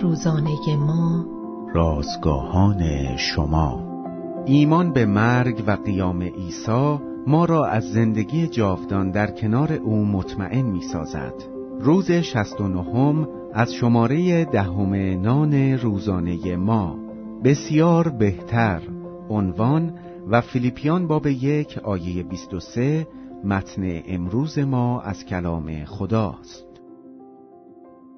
روزانه ما. رازگاهان شما. ایمان به مرگ و قیام عیسی ما را از زندگی جاودان در کنار او مطمئن می سازد. روز شست و نهم از شماره دهم نان روزانه ما. بسیار بهتر. عنوان و فیلیپیان باب یک آیه 23 متن امروز ما از کلام خداست.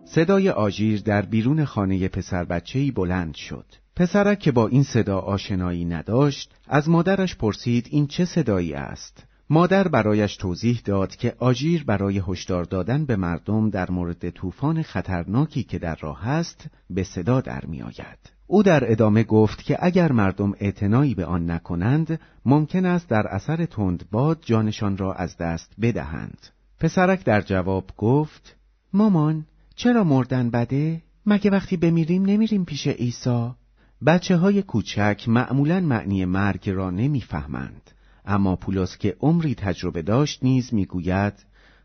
صدای آژیر در بیرون خانه پسر بچهی بلند شد. پسرک که با این صدا آشنایی نداشت از مادرش پرسید این چه صدایی است. مادر برایش توضیح داد که آژیر برای هشدار دادن به مردم در مورد طوفان خطرناکی که در راه است به صدا در میآید او در ادامه گفت که اگر مردم اعتنایی به آن نکنند ممکن است در اثر تند باد جانشان را از دست بدهند. پسرک در جواب گفت مامان چرا مردن بده؟ مگه وقتی بمیریم نمیریم پیش عیسی؟ بچه های کوچک معمولا معنی مرگ را نمی‌فهمند. اما پولس که عمری تجربه داشت نیز می‌گوید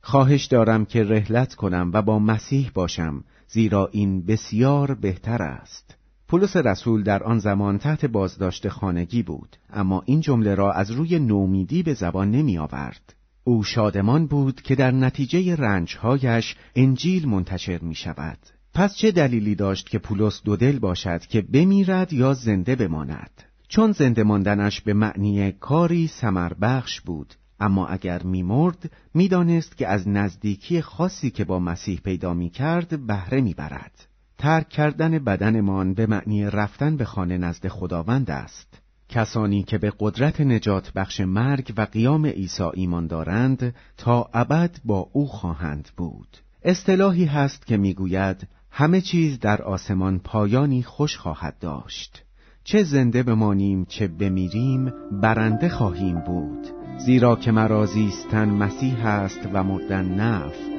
خواهش دارم که رهلت کنم و با مسیح باشم زیرا این بسیار بهتر است. پولس رسول در آن زمان تحت بازداشت خانگی بود اما این جمله را از روی نومیدی به زبان نمی آورد او شادمان بود که در نتیجه رنجهایش انجیل منتشر می شود پس چه دلیلی داشت که پولس دل باشد که بمیرد یا زنده بماند؟ چون زنده ماندنش به معنی کاری سمر بخش بود اما اگر میمرد می‌دانست که از نزدیکی خاصی که با مسیح پیدا می کرد بهره می‌برد. ترک کردن بدنمان به معنی رفتن به خانه نزد خداوند است. کسانی که به قدرت نجات بخش مرگ و قیام عیسی ایمان دارند تا ابد با او خواهند بود. اصطلاحی هست که می‌گوید همه چیز در آسمان پایانی خوش خواهد داشت. چه زنده بمانیم چه بمیریم برنده خواهیم بود. زیرا که مرا زیستن مسیح است و مردن نف